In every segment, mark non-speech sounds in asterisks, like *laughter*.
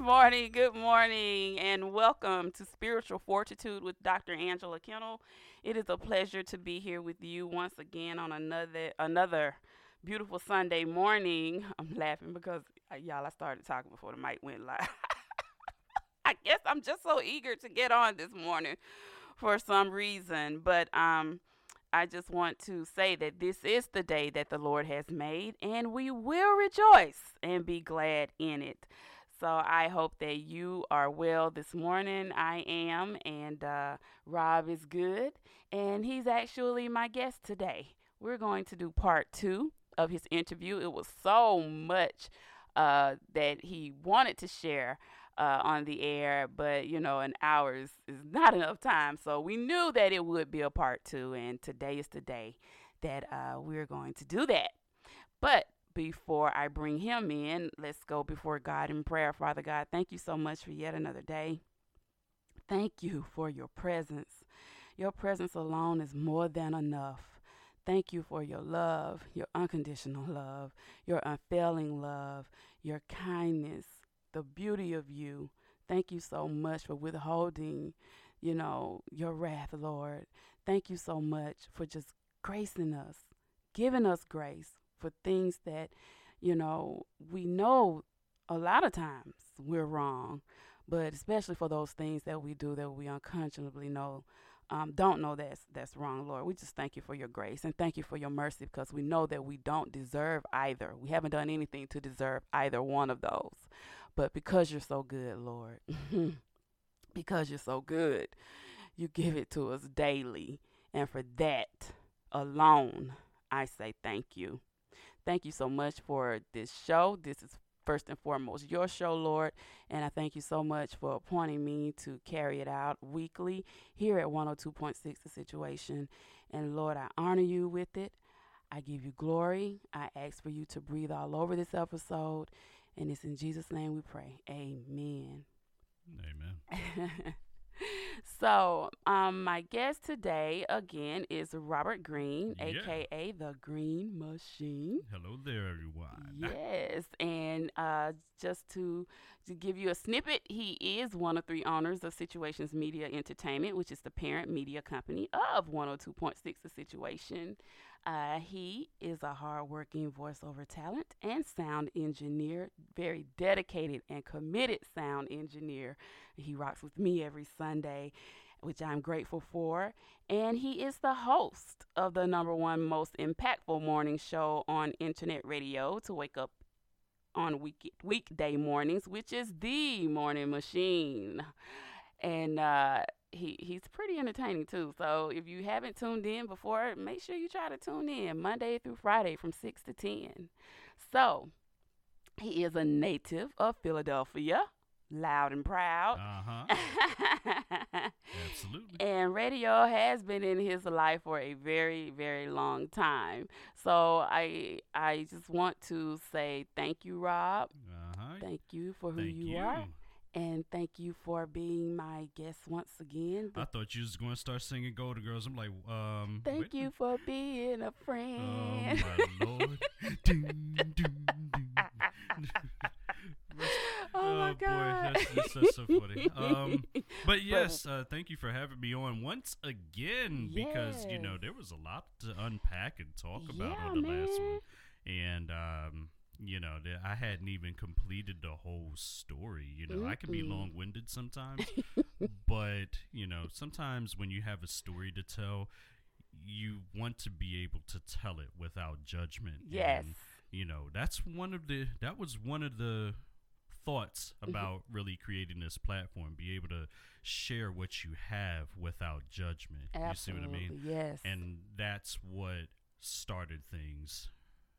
*laughs* morning, good morning, and welcome to Spiritual Fortitude with Dr. Angela Kennel. It is a pleasure to be here with you once again on another another beautiful Sunday morning. *laughs* I'm laughing because uh, y'all, I started talking before the mic went live. *laughs* I guess I'm just so eager to get on this morning for some reason, but um I just want to say that this is the day that the Lord has made, and we will rejoice and be glad in it. So I hope that you are well this morning. I am, and uh, Rob is good, and he's actually my guest today. We're going to do part two of his interview. It was so much uh, that he wanted to share uh, on the air, but you know, an hour is, is not *laughs* enough time. So we knew that it would be a part two, and today is the day that uh, we're going to do that. But before I bring him in, let's go before God in prayer. Father God, thank you so much for yet another day. Thank you for your presence. Your presence alone is more than enough. Thank you for your love, your unconditional love, your unfailing love, your kindness, the beauty of you. Thank you so much for withholding, you know, your wrath, Lord. Thank you so much for just gracing us, giving us grace, for things that, you know, we know a lot of times we're wrong, but especially for those things that we do that we unconscionably know um, don't know that's that's wrong, Lord. We just thank you for your grace and thank you for your mercy because we know that we don't deserve either. We haven't done anything to deserve either one of those. But because you're so good, Lord, *laughs* because you're so good, you give it to us daily. And for that alone, I say thank you. Thank you so much for this show. This is first and foremost your show, Lord. And I thank you so much for appointing me to carry it out weekly here at 102.6 The Situation. And Lord, I honor you with it. I give you glory. I ask for you to breathe all over this episode. And it's in Jesus' name we pray. Amen. Amen. *laughs* so, um, my guest today again is Robert Greene, Yeah. aka the Green Machine. Hello there, everyone. *laughs* Yes, and uh, just to to give you a snippet, he is one of three owners of Situations Media Entertainment, which is the parent media company of 102.6 The Situation. Uh, he is a hardworking voiceover talent and sound engineer, very dedicated and committed sound engineer. He rocks with me every Sunday, which I'm grateful for. And he is the host of the number one most impactful morning show on internet radio to wake up on week weekday mornings, which is the Morning Machine. And uh, he he's pretty entertaining too. So if you haven't tuned in before, make sure you try to tune in Monday through Friday from six to ten. So he is a native of Philadelphia, loud and proud. Uh huh. *laughs* Absolutely. and radio has been in his life for a very very long time so i i just want to say thank you rob Uh huh. thank you for who Thank you, you. are and thank you for being my guest once again I thought you was going to start singing Golden Girls. I'm like, um. thank wait. you for being a friend. Oh my lord. Dun, dun, dun. oh my boy, god that's, that's, that's so funny. Um, *laughs* but yes, uh, thank you for having me on once again because you know there was a lot to unpack and talk about Yeah, on the last one, and um, you know the, I hadn't even completed the whole story. You know, I can be long winded sometimes, but you know sometimes when you have a story to tell. You want to be able to tell it without judgment. yes And, you know that's one of the that was one of the thoughts Mm-hmm. about really creating this platform be able to share what you have without judgment absolutely you see what i mean yes and that's what started things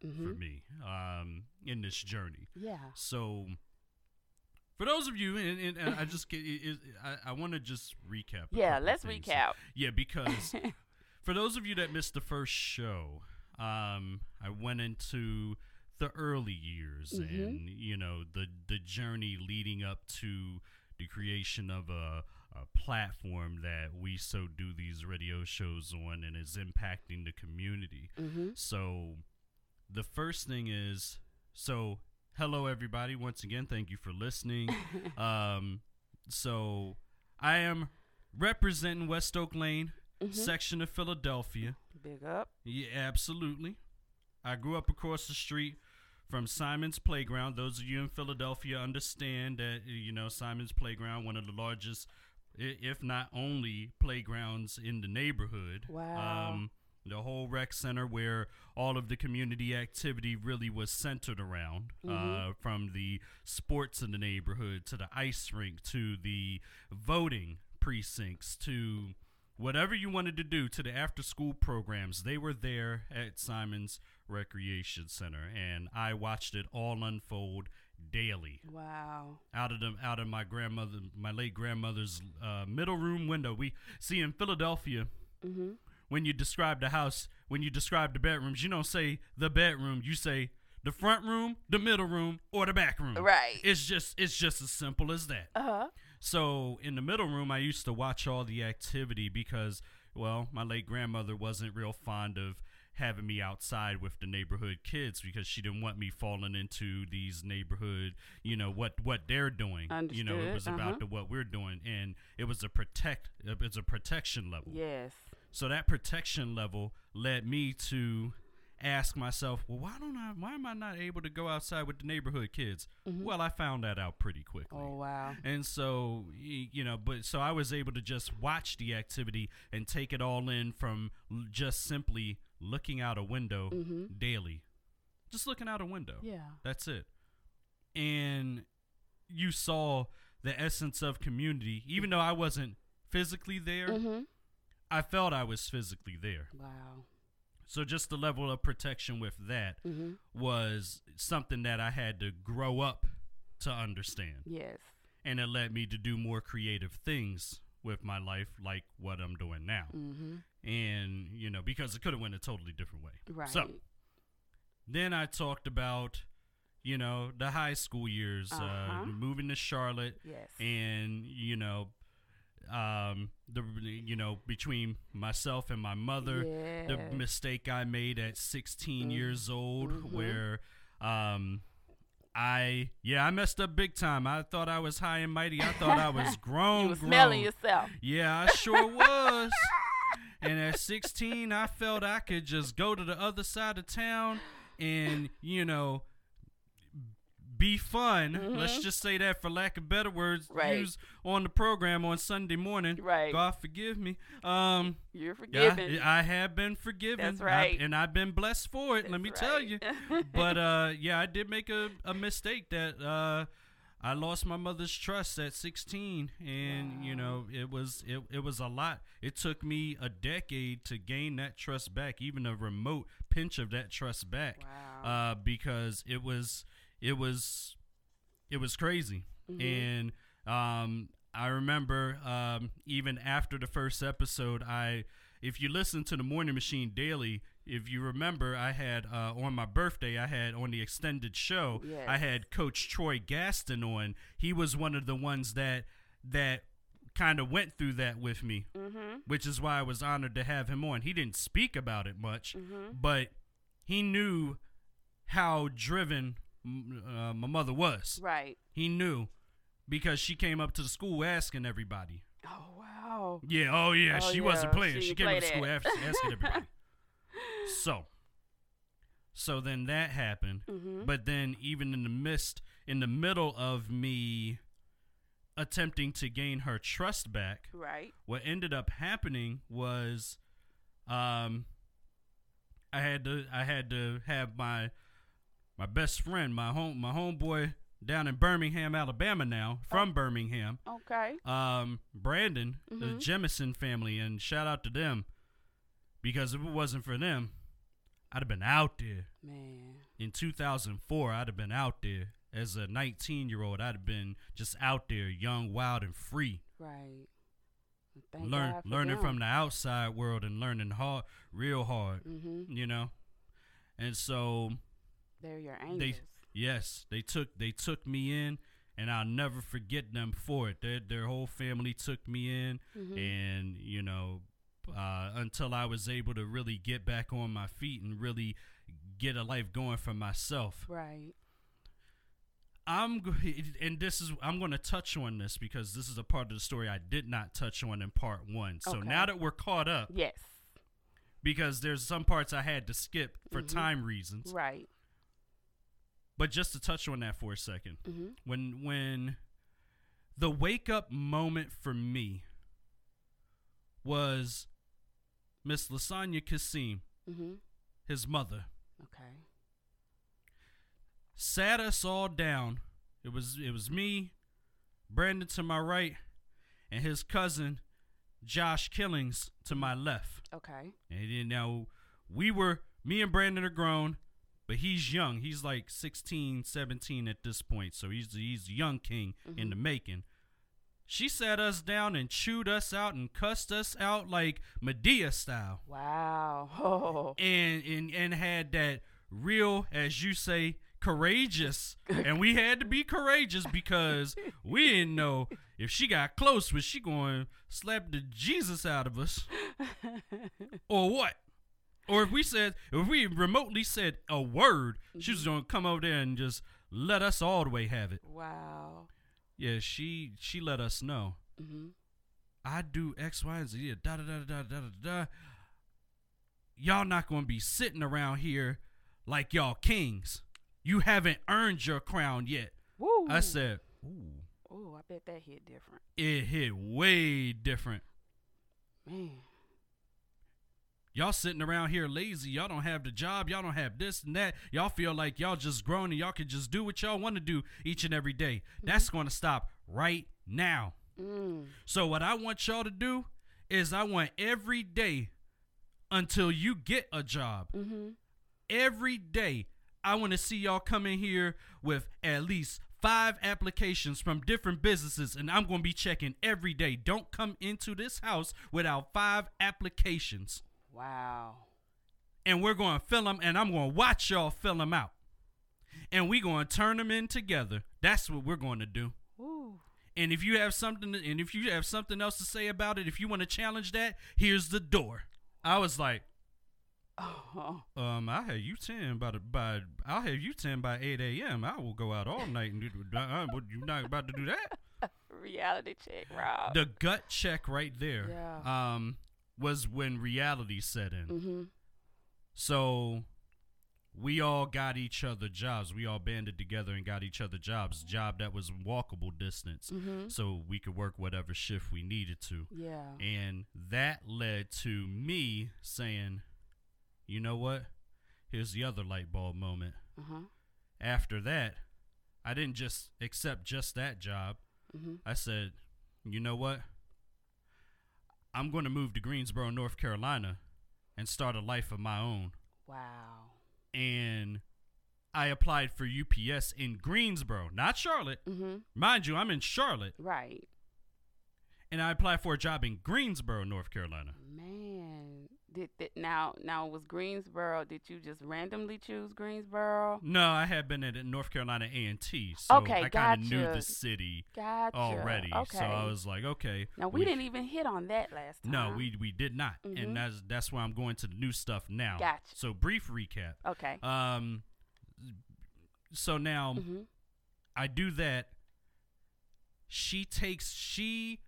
for Mhm. me um in this journey yeah so for those of you and, and, and i just get it, it, i, I want to just recap yeah let's things. recap yeah because *laughs* for those of you that missed the first show, um, I went into the early years Mhm. and you know the the journey leading up to the creation of a, a platform that we so do these radio shows on and is impacting the community. mm-hmm. So the first thing is so hello everybody. Once again, thank you for listening. *laughs* um, so I am representing West Oak Lane Mhm. section of Philadelphia. Big up. Yeah, absolutely. I grew up across the street from Simon's Playground. Those of you in Philadelphia understand that you know Simon's Playground, one of the largest, if not only, playgrounds in the neighborhood. Wow. Um, the whole rec center where all of the community activity really was centered around, uh, Mhm. from the sports in the neighborhood to the ice rink to the voting precincts to whatever you wanted to do to the after school programs they were there at simon's recreation center and i watched it all unfold daily Wow. out of the out of my grandmother my late grandmother's uh, middle room window we see in philadelphia Mm-hmm. When you describe the house when you describe the bedrooms you don't say the bedroom you say the front room the middle room or the back room Right. it's just it's just as simple as that Uh huh. so in the middle room, I used to watch all the activity because, well, my late grandmother wasn't real fond of having me outside with the neighborhood kids because she didn't want me falling into these neighborhood, you know, what what they're doing. Understood. You know, it was uh-huh. about the what we're doing, and it was a protect. It's a protection level. Yes. So that protection level led me to ask myself, well, why don't I? Why am I not able to go outside with the neighborhood kids? Mhm. Well, I found that out pretty quickly. Oh wow. And so, you know, but so I was able to just watch the activity and take it all in from just simply looking out a window Mm-hmm. daily. Just looking out a window. Yeah. That's it. And you saw the essence of community. Even though I wasn't physically there, Mm-hmm. I felt I was physically there. Wow. So just the level of protection with that Mm-hmm. was something that I had to grow up to understand. Yes. and it led me to do more creative things with my life like what i'm doing now Mm-hmm. and you know because it could have went a totally different way Right. so then i talked about you know the high school years uh Uh-huh. moving to charlotte yes. and you know um the you know between myself and my mother the mistake I made at 16 Mm. years old, Mhm. where um, I yeah I messed up big time. I thought I was high and mighty. I thought I was *laughs* grown. you were grown. smelling yourself. Yeah, I sure *laughs* was. and at 16, I felt I could just go to the other side of town and you know be fun. Let's Mhm. just say that for lack of better words Right. used on the program on Sunday morning. Right. God forgive me. Um You're forgiven. I have been forgiven. That's I- right. and I've been blessed for it. let me That's tell you. *laughs* But uh, yeah, I did make a, a mistake that uh, I lost my mother's trust at 16, and you know it was it, it was a lot. It took me a decade to gain that trust back, even a remote pinch of that trust back, wow. uh, because it was it was it was crazy Mhm. and um, I remember um, even after the first episode, I if you listen to the Morning Machine daily, if you remember, I had uh, on my birthday, I had on the extended show, I had Coach Troy Gaston on. He was one of the ones that that kind of went through that with me, mm-hmm. which is why I was honored to have him on. He didn't speak about it much, Mm-hmm. but he knew how driven uh, my mother was. Right. He knew because she came up to the school asking everybody. Oh wow. Yeah, oh yeah, Oh, she wasn't playing. she She, came up to school that. af- asking *laughs* everybody. so, so then that happened. Mm-hmm. But then, even in the midst, in the middle of me attempting to gain her trust back, Right. what ended up happening was, um, I had to, I had to have my, my best friend, my home, my homeboy down in Birmingham, Alabama now, from Birmingham, Okay. um, Brandon, Mhm. the Jemison family, and shout out to them, because if it wasn't for them, I'd have been out there Man. in 2004. I'd have been out there as a 19 year old. I'd have been just out there, young, wild, and free, Right. Thank learn learning them. from the outside world and learning hard, real hard, Mm-hmm. you know. And so, They're your angels. yes, they took they took me in, and I'll never forget them for it. Their their whole family took me in, Mhm. and you know uh, until i was able to really get back on my feet and really get a life going for myself Right. I'm *laughs* and this is I'm going to touch on this because this is a part of the story I did not touch on in part 1. So Okay. now that we're caught up Yes. because there's some parts I had to skip for Mhm. time reasons. Right. But just to touch on that for a second. Mm-hmm. When when the wake up moment for me was Miss Lasagna Kassim, Mm-hmm. his mother, Okay. sat us all down. It was it was me, Brandon to my right, and his cousin Josh Killings to my left. Okay. And then now we were me and Brandon are grown, but he's young. He's like 16, 17 at this point. So he's he's young king in the mm-hmm. making. She sat us down and chewed us out and cussed us out like Madea style. Wow. Oh. *laughs* And and and had that real, as you say, courageous. and we had to be courageous because we didn't know if she got close, was she going to slap the Jesus out of us? *laughs* or what? Or if we said, if we remotely said a word, she was gonna come over there and just let us all the way have it. wow. Yeah, she she let us know. Mm-hmm. I do X, Y, and Z. Yeah, da da da da da da da. Y'all not gonna be sitting around here like y'all kings. You haven't earned your crown yet. Woo. I said, ooh, Oh, I bet that hit different. it hit way different. Man. Y'all sitting around here lazy. Y'all don't have the job. Y'all don't have this and that. Y'all feel like y'all just grown and y'all can just do what y'all want to do each and every day. That's going to stop right now. Mm. So, what I want y'all to do is, I want every day until you get a job, Mm-hmm. every day, I want to see y'all come in here with at least five applications from different businesses, and I'm going to be checking every day. Don't come into this house without five applications. Wow. and we're going to fill them, and I'm going to watch y'all fill them out. And we're going to turn them in together. That's what we're going to do. Woo. And if you have something, and if you have something else to say about it, if you want to challenge that, here's the door. I was like, Oh. um, I have you ten by the by. I'll have you ten by eight a.m. I will go out all night and do. Uh, but you're not about to do that. *laughs* Reality check, Rob. The gut check right there. Yeah. Um, was when reality set in. mm-hmm. So we all got each other jobs. We all banded together and got each other jobs. Job that was walkable distance. Mm-hmm. So we could work whatever shift we needed to. Yeah. And that led to me saying, you know what? Here's the other light bulb moment. Uh-huh. After that, I didn't just accept just that job. Mm-hmm. I said, you know what? I'm going to move to Greensboro, North Carolina and start a life of my own. Wow. and I applied for UPS in Greensboro, not Charlotte. Mm-hmm. Mind you, I'm in Charlotte, Right. and I applied for a job in Greensboro, North Carolina. Man. Did that now now was Greensboro, did you just randomly choose Greensboro? No, I had been at North Carolina A and T, so Okay, I kind of knew the city Gotcha. already. Okay. So I was like, okay. now we, didn't even hit on that last time. No, we we did not, Mhm. and that's that's why I'm going to the new stuff now. Gotcha. So brief recap. Okay. Um. So now mm-hmm. I do that. She takes she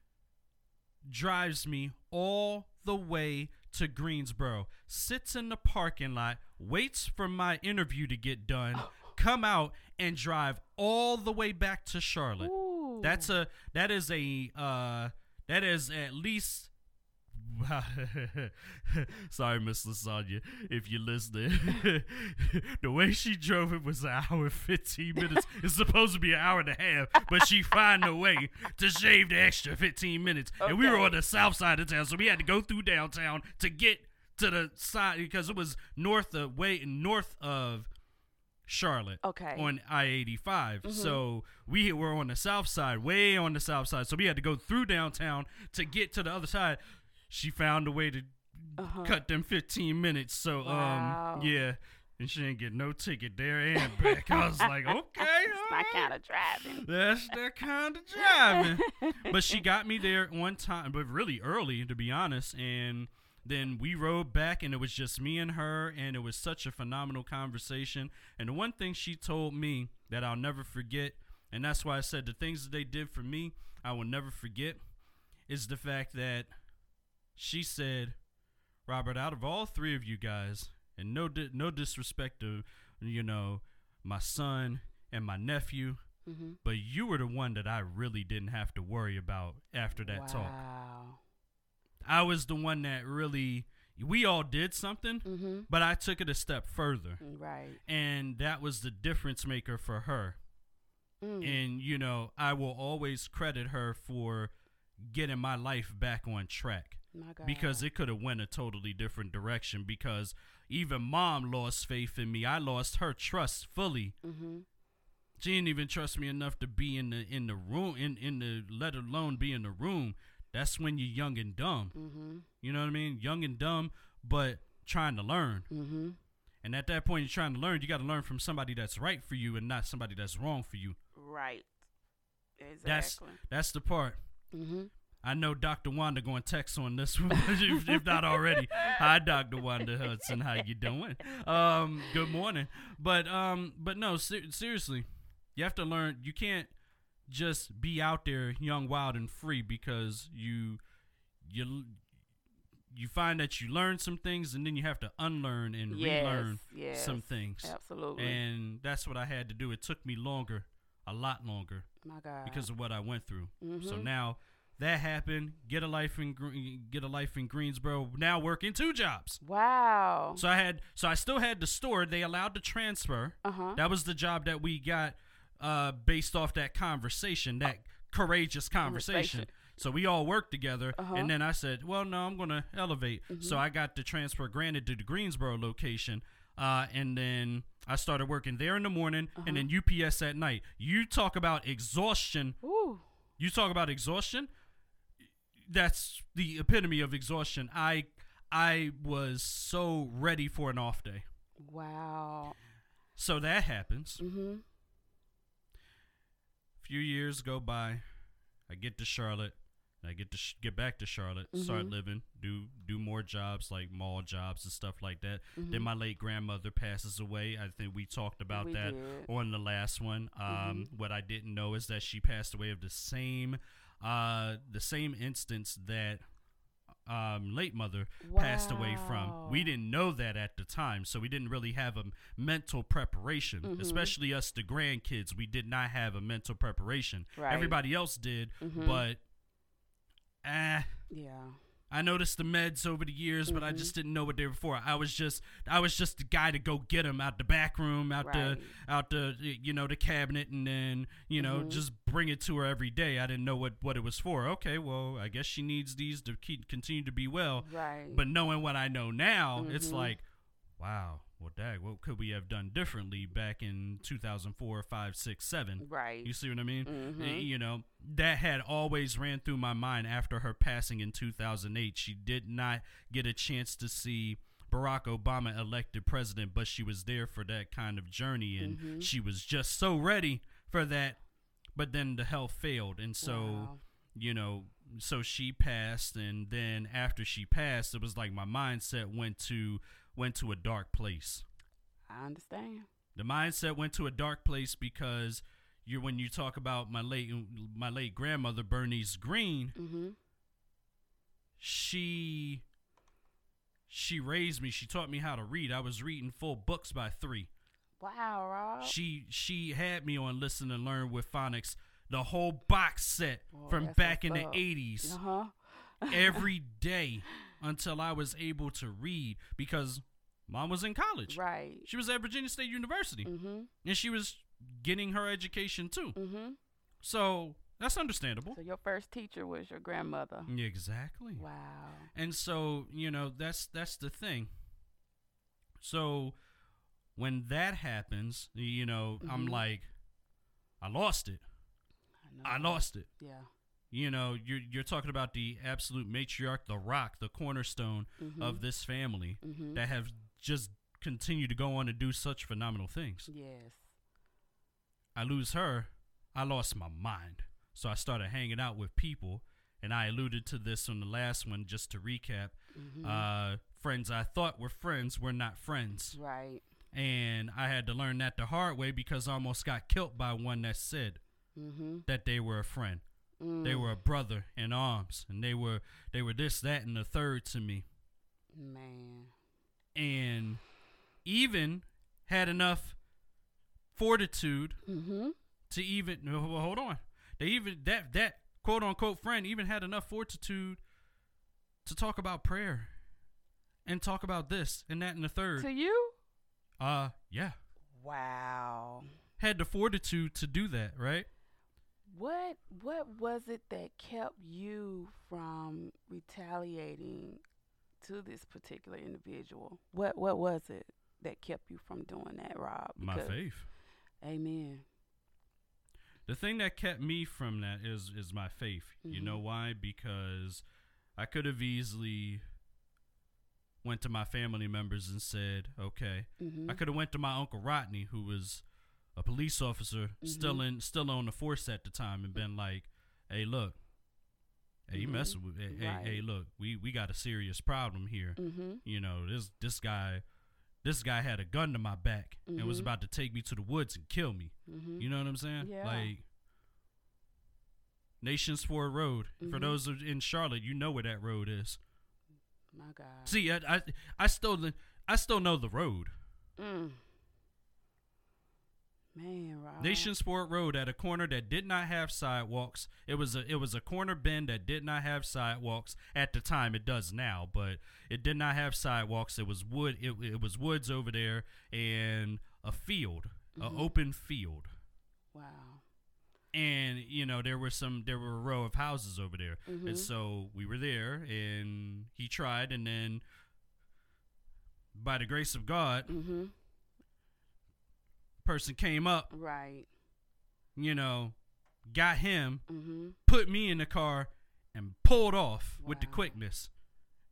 drives me all the way to Greensboro, sits in the parking lot, waits for my interview to get done, *gasps* come out and drive all the way back to Charlotte. Ooh. That's a that is a uh that is at least *laughs* Sorry, Miss Lasagna, if you're listening. *laughs* the way she drove it was an hour and 15 minutes. *laughs* It's supposed to be an hour and a half, but she found a way to shave the extra 15 minutes. And we were on the south side of town, so we had to go through downtown to get to the side because it was north of way north of Charlotte Okay. on I 85. Mhm. So we were on the south side, way on the south side. So we had to go through downtown to get to the other side. She found a way to uh-huh. cut them 15 minutes. So, Wow. um, yeah. And she didn't get no ticket there and back. I was like, *laughs* okay. That's right. kind of driving. That's that *laughs* kind of driving. but she got me there one time, but really early, to be honest. And then we rode back and it was just me and her and it was such a phenomenal conversation and the one thing she told me that i'll never forget and that's why i said the things that they did for me i will never forget is the fact that she said robert out of all three of you guys and no di- no disrespect to you know my son and my nephew Mm-hmm. but you were the one that I really didn't have to worry about after that talk. I was the one that really we all did something, Mm-hmm. but I took it a step further. Right. And that was the difference maker for her. Mm. And you know, I will always credit her for getting my life back on track. Because it could have went a totally different direction because even mom lost faith in me. I lost her trust fully Mm-hmm. She didn't even trust me enough to be in the in the room in in the let alone be in the room. That's when you're young and dumb. Mm-hmm. You know what I mean? Young and dumb, but trying to learn. Mm-hmm. And at that point, you're trying to learn. You got to learn from somebody that's right for you and not somebody that's wrong for you. Right. Exactly. That's that's the part. mm-hmm. I know Dr. Wanda going to text on this one, *laughs* if, if not already. Hi, Dr. Wanda Hudson. How you doing? Um, good morning. But um, but no, ser- seriously, you have to learn. You can't just be out there young, wild, and free because you you you find that you learn some things and then you have to unlearn and yes. relearn yes. some things. Absolutely. And that's what I had to do. It took me longer, a lot longer, My God. because of what I went through. So Mhm. now that happened. Get a life in get a life in Greensboro. Now working two jobs. Wow. So I had so I still had the store. They allowed the transfer. Uh huh. That was the job that we got uh, based off that conversation, that courageous conversation. Conversation. So we all worked together, Uh-huh. and then I said, "Well, no, I'm gonna elevate." So I got the transfer granted to the Greensboro location, uh, and then I started working there in the morning, and then UPS at night. You talk about exhaustion. Ooh. You talk about exhaustion. That's the epitome of exhaustion. I I was so ready for an off day. Wow. So that happens. Mm-hmm. few years go by. I get to Charlotte. I get to sh- get back to Charlotte, start Mhm. living, do do more jobs like mall jobs and stuff like that. Mhm. Then my late grandmother passes away. I think we talked about We that did. on the last one. Um, Mhm. What I didn't know is that she passed away of the same uh, the same instance that um, late mother passed away from. We didn't know that at the time, so we didn't really have a mental preparation. Mhm. Especially us, the grandkids, we did not have a mental preparation. Right. Everybody else did, Mhm. but ah. Yeah. I noticed the meds over the years, but I just didn't know what they were for. I was just, I was just the guy to go get them out the back room, out the, out the, you know, the cabinet, and then, you know, Mhm. just bring it to her every day. I didn't know what what it was for. Okay, well, I guess she needs these to keep continue to be well. Right. But knowing what I know now, it's Mhm. like, wow, well, dag, what could we have done differently back in 2004, 5, 6, 7? right. You see what I mean? Mhm. Uh, You know, that had always ran through my mind after her passing in 2008. She did not get a chance to see Barack Obama elected president, but she was there for that kind of journey and Mhm. she was just so ready for that. But then the health failed. And so, Wow. you know, so she passed and then after she passed, it was like my mindset went to went to a dark place I understand. the mindset went to a dark place because you when you talk about my late my late grandmother Bernice Green, Mm-hmm. she she raised me. She taught me how to read. I was reading full books by 3. Wow, Rob. She she had me on listen and learn with phonics the whole box set from back in what's the 80s Uh huh. every day until I was able to read because mom was in college. Right. She was at Virginia State University Mm-hmm. and she was getting her education too. Mm-hmm. So that's understandable. So your first teacher was your grandmother. Exactly. Wow. And so, you know, that's that's the thing. So when that happens, you know, I'm Mhm. like I lost it. I, I lost it. Yeah. You know, you're you're talking about the absolute matriarch, the rock, the cornerstone Mm-hmm. of this family mm-hmm. that have just continued to go on to do such phenomenal things. yes. I lose her, I lost my mind. So I started hanging out with people and I alluded to this on the last one just to recap. Mhm. Uh, friends I thought were friends were not friends, right. and I had to learn that the hard way because I almost got killed by one that said Mm-hmm. that they were a friend. Mm. They were a brother in arms, and they were they were this, that, and the third to me. man. and even had enough fortitude Mm-hmm. to even well, hold on. They even that that quote unquote friend even had enough fortitude to talk about prayer and talk about this and that and the third. To you? Uh yeah. Wow. Had the fortitude to do that, right? What what was it that kept you from retaliating to this particular individual? What what was it that kept you from doing that, Rob? My faith. Amen. The thing that kept me from that is is my faith. You know why? Because I could have easily went to my family members and said, "Okay, Mm-hmm. I could have went to my uncle Rodney, who was a police officer, still Mhm. in, still on the force at the time, and been like, "Hey, look, hey, you Mhm. messing with, hey, hey, Right. hey, look, we we got a serious problem here. Mm-hmm. You know, this this guy, this guy had a gun to my back and was Mhm. about to take me to the woods and kill me. Mm-hmm. You know what I'm saying? Yeah. Like." Nations Ford Road. For Mhm. those in Charlotte, you know where that road is. My God. See, I, I, I still, I still know the road. Mm. Man, Rob. Nations Ford Road at a corner that did not have sidewalks. It was a it was a corner bend that did not have sidewalks at the time. It does now, but it did not have sidewalks. It was wood. It, it was woods over there and a field, Mhm. an open field. Wow. And you know there were some there were a row of houses over there, Mhm. and so we were there, and he tried, and then by the grace of God, Mm-hmm. Person came up, Right. you know, got him, Mm-hmm. put me in the car and pulled off with the quickness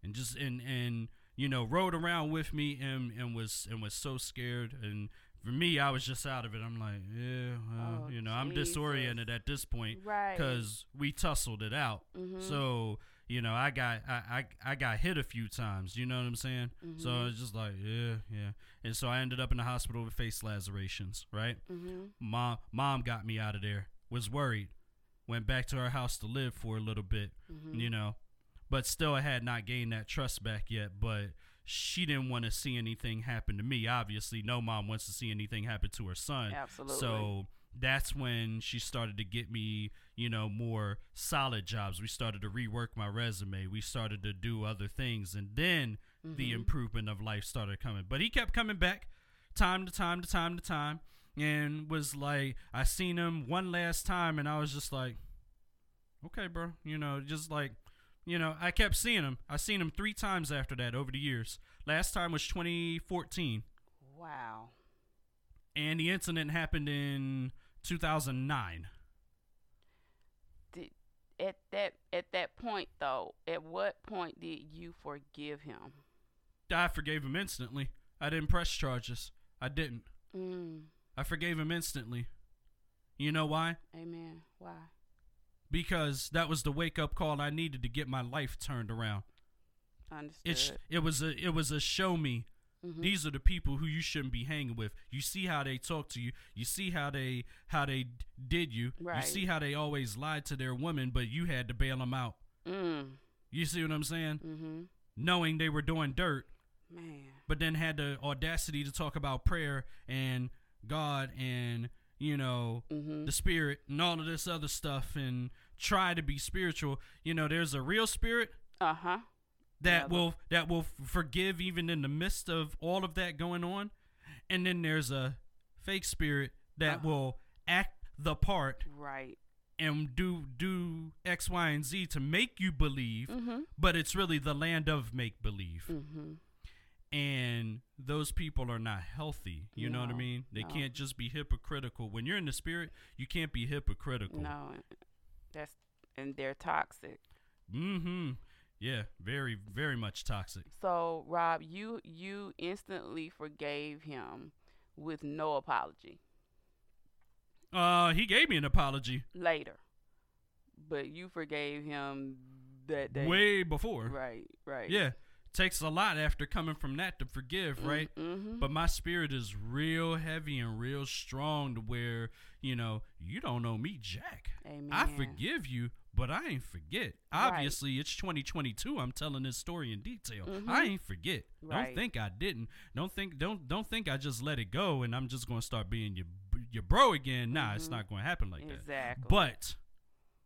and just and and you know rode around with me and and was and was so scared and for me I was just out of it I'm like yeah well, Oh, you know I'm disoriented at this point Right. because we tussled it out Mhm. so you know I got I, I I got hit a few times you know what I'm saying so Mhm. it's just like yeah yeah and so I ended up in the hospital with face lacerations right Mm-hmm. mom mom got me out of there was worried went back to our house to live for a little bit Mm-hmm. you know but still i had not gained that trust back yet but she didn't want to see anything happen to me obviously no mom wants to see anything happen to her son Absolutely. so that's when she started to get me you know more solid jobs we started to rework my resume we started to do other things and then the Mhm. improvement of life started coming. But he kept coming back time to time to time to time and was like I seen him one last time and I was just like okay bro, you know, just like you know, I kept seeing him. I seen him 3 times after that over the years. Last time was 2014 Wow. and the incident happened in 2009. Did at that at that point though, at what point did you forgive him? I forgave him instantly. I didn't press charges. I didn't. Mm. I forgave him instantly. You know why? Amen. Why? because that was the wake up call I needed to get my life turned around. Understood. It's it was a it was a show me. Mhm. These are the people who you shouldn't be hanging with. You see how they talk to you. You see how they how they did you. You see how they always lied to their woman, but you had to bail them out. Mm. You see what I'm saying? Mm-hmm. Knowing they were doing dirt, Man. but then had the audacity to talk about prayer and God and you know Mm-hmm. the spirit and all of this other stuff and try to be spiritual. You know, there's a real spirit Uh huh. That Yeah, will that will forgive even in the midst of all of that going on, and then there's a fake spirit that Uh-huh. will act the part Right. and do do X, Y, and Z to make you believe, Mm-hmm. but it's really the land of make believe, Mm-hmm. and those people are not healthy. You know what I mean? They no. can't just be hypocritical. When you're in the spirit, you can't be hypocritical. No, that's and they're toxic. Mm-hmm. Yeah, very, very much toxic. So, Rob, you you instantly forgave him with no apology Uh, he gave me an apology. later, but you forgave him that day. way before. Right, right. Yeah, takes a lot after coming from that to forgive, right? Mm-hmm. But my spirit is real heavy and real strong to where, you know, you don't know me, Jack. Amen. I forgive you, but I ain't forget. Right. Obviously, it's 2022. I'm telling this story in detail. Mhm. I ain't forget. Right. Don't think I didn't. Don't think don't don't think I just let it go and I'm just going to start being your your bro again. Nah, it's Mhm. not going to happen like that. Exactly. But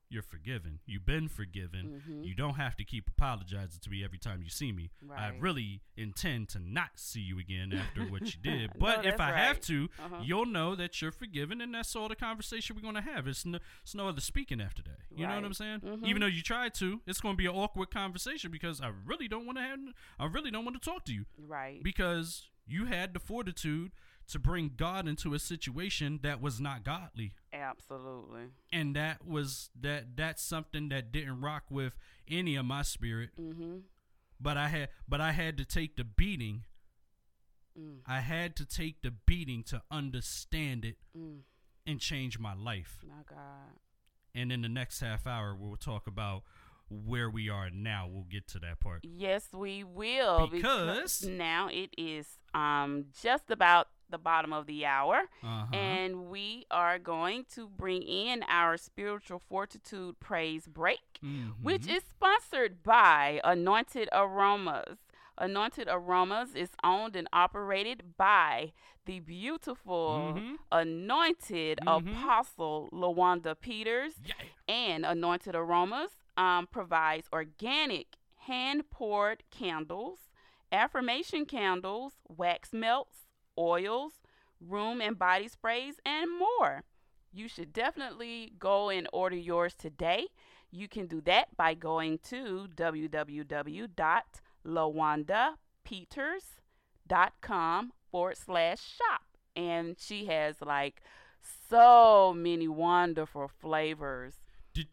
you're forgiven. You've been forgiven. Mhm. You don't have to keep apologizing to me every time you see me. I really intend to not see you again after what you *laughs* did. No, But if that's I have to, Uh-huh. you'll know that you're forgiven, and that's all the conversation we're going to have. It's no, it's no other speaking after that. You know what I'm Right. saying? Mhm. Even though you tried to, it's going to be an awkward conversation because I really don't want to have. I really don't want to talk to you right. because you had the fortitude to bring God into a situation that was not godly Absolutely. and that was that that's something that didn't rock with any of my spirit Mm-hmm. but i had but i had to take the beating Mm. i had to take the beating to understand it Mm. and change my life My God. and in the next half hour we'll talk about where we are now we'll get to that part Yes, we will. Because- now it is um just about the bottom of the hour, uh-huh and we are going to bring in our spiritual fortitude praise break. which Mhm. is sponsored by Anointed Aromas. Anointed Aromas is owned and operated by the beautiful, Mhm. anointed Mhm. apostle Lawanda Peters. yeah. And Anointed Aromas um, provides organic hand poured candles, affirmation candles, wax melts, oils, room and body sprays, and more. You should definitely go and order yours today. You can do that by going to www.lawandapeters.com forward slash shop. And she has like so many wonderful flavors. *laughs* Did,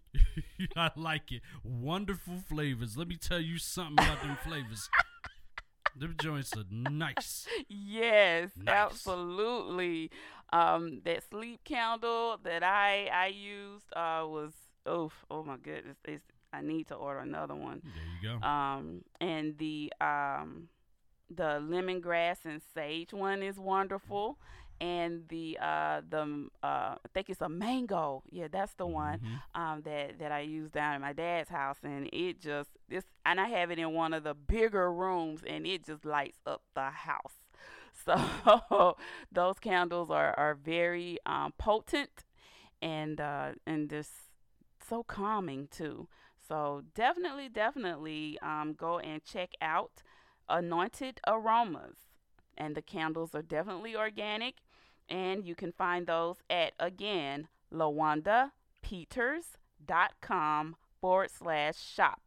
I like it. Wonderful flavors. Let me tell you something about them flavors. *laughs* them joints are nice. Yes, Nice. absolutely. Um, that sleep candle that I I used uh was oh oh my goodness. It's, I need to order another one. There you go. Um, and the um, the lemongrass and sage one is wonderful, and the uh the uh I think it's a mango. Yeah, that's the one Mhm. um that that I use down at my dad's house, and it just this and I have it in one of the bigger rooms, and it just lights up the house. *laughs* So those candles are are very um, potent, and uh, and just so calming too. So definitely, definitely um, go and check out Anointed Aromas, and the candles are definitely organic, and you can find those at again LawandaPeters.com forward slash shop.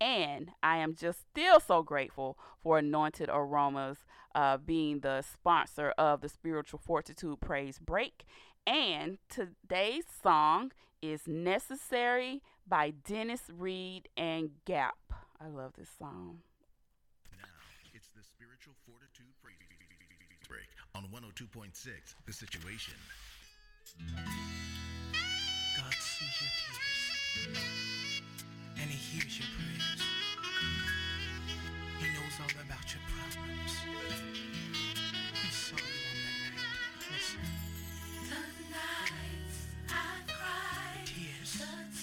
And I am just still so grateful for Anointed Aromas uh, being the sponsor of the Spiritual Fortitude Praise Break. And today's song is Necessary by Dennis Reed and Gap. I love this song. Now, it's the Spiritual Fortitude Praise Break on 102.6 The Situation. God sees your tears and He hears your prayers. He knows all about your problems. He saw you on that night. Listen, The nights I cried, tears. the tears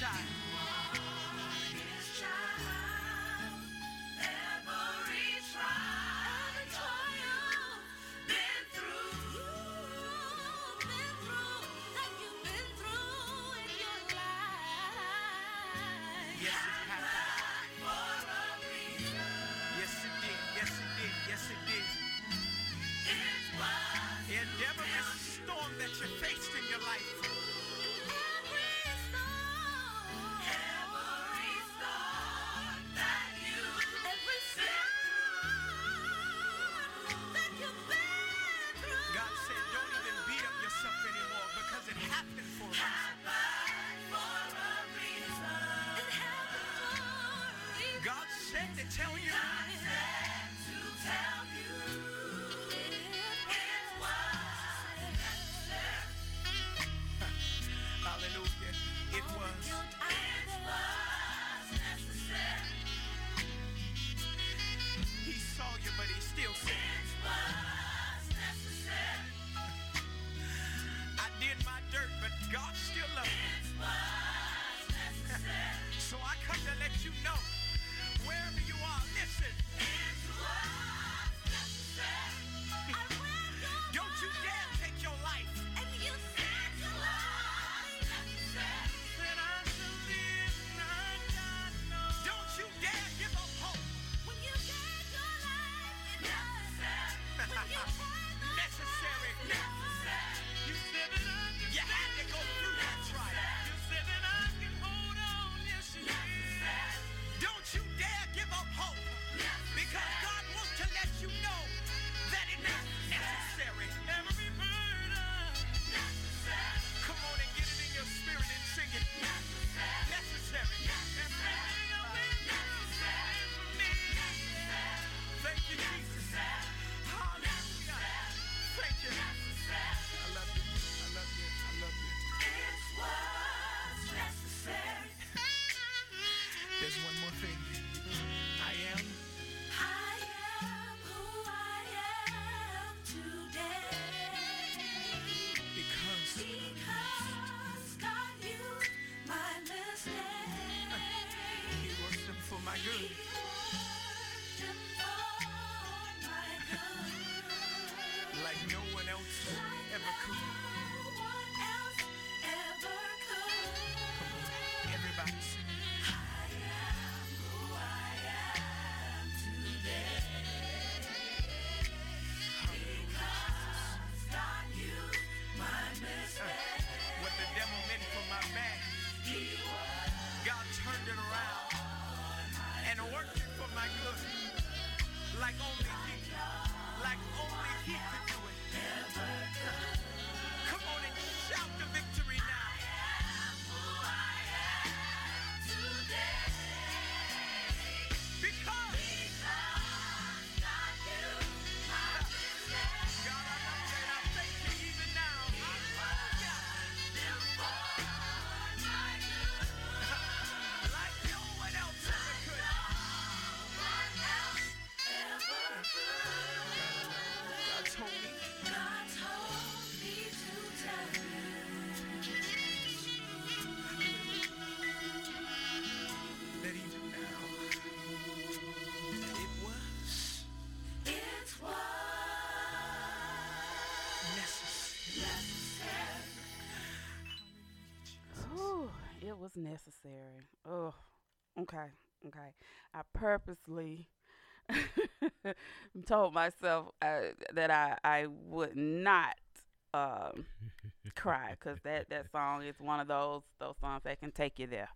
child. Necessary. Oh, okay, okay. I purposely *laughs* told myself uh, that I I would not um, cry because that that song is one of those those songs that can take you there.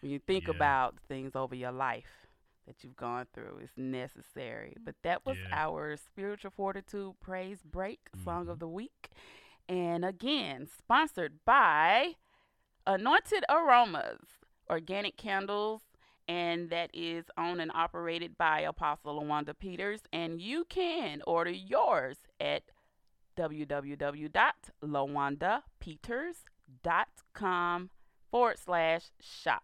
When you think Yeah. about things over your life that you've gone through, it's necessary. But that was Yeah. our spiritual fortitude praise break song of Mhm. the week, and again sponsored by Anointed Aromas, organic candles, and that is owned and operated by Apostle Lawanda Peters. And you can order yours at www.lawandapeters.com forward slash shop.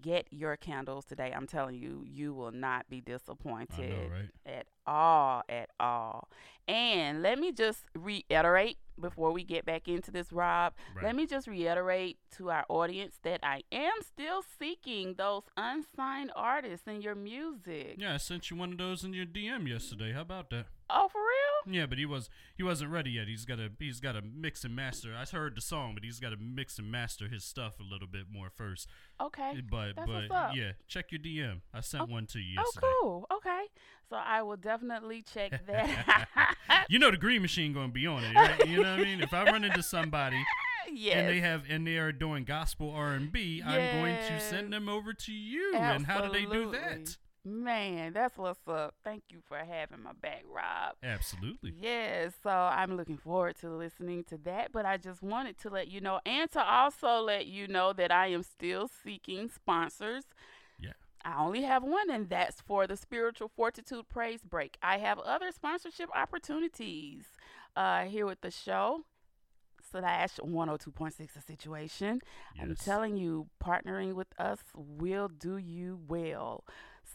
Get your candles today. I'm telling you, you will not be disappointed know, right? at all, at all. And let me just reiterate before we get back into this, Rob. Right. Let me just reiterate to our audience that I am still seeking those unsigned artists in your music. Yeah, I sent you one of those in your DM yesterday. How about that? Oh, for real? Yeah, but he was he wasn't ready yet. He's got to he's got to mix and master. I heard the song, but he's got to mix and master his stuff a little bit more first. Okay. But That's but yeah, check your DM. I sent Oh- one to you Oh, cool. Okay. So I will definitely check *laughs* that. You know the green machine going to be on it, right? You know what I mean? If I run into somebody yes. *laughs* and they have and they are doing gospel R and B, I'm going to send them over to you. And how do they do that? Man, that's what's up. Thank you for having my back, Rob. Absolutely. Yes, so I'm looking forward to listening to that. But I just wanted to let you know and to also let you know that I am still seeking sponsors. I only have one, and that's for the Spiritual Fortitude Praise Break. I have other sponsorship opportunities uh, here with the show. Slash 102.6 a situation. I'm telling you, partnering with us will do you well.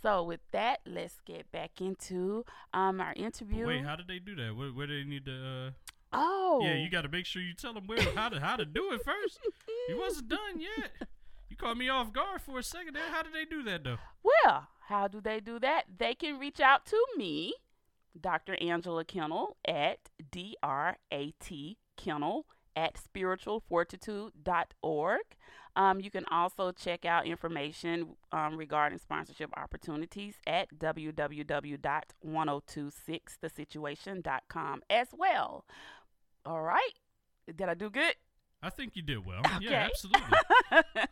So, with that, let's get back into um, our interview. wait, how did they do that? Where, where do they need to? Uh, oh, Yeah, you got to make sure you tell them where how to how to do it first. you wasn't done yet. *laughs* You caught me off guard for a second there. How did they do that though? Well, how do they do that? They can reach out to me, Dr. Angela Kennel, at D-R-A-T Kennel at spiritualfortitude.org. Um, you can also check out information um, regarding sponsorship opportunities at www.1026thesituation.com as well. All right. Did I do good? I think you did well. Okay. Yeah, absolutely.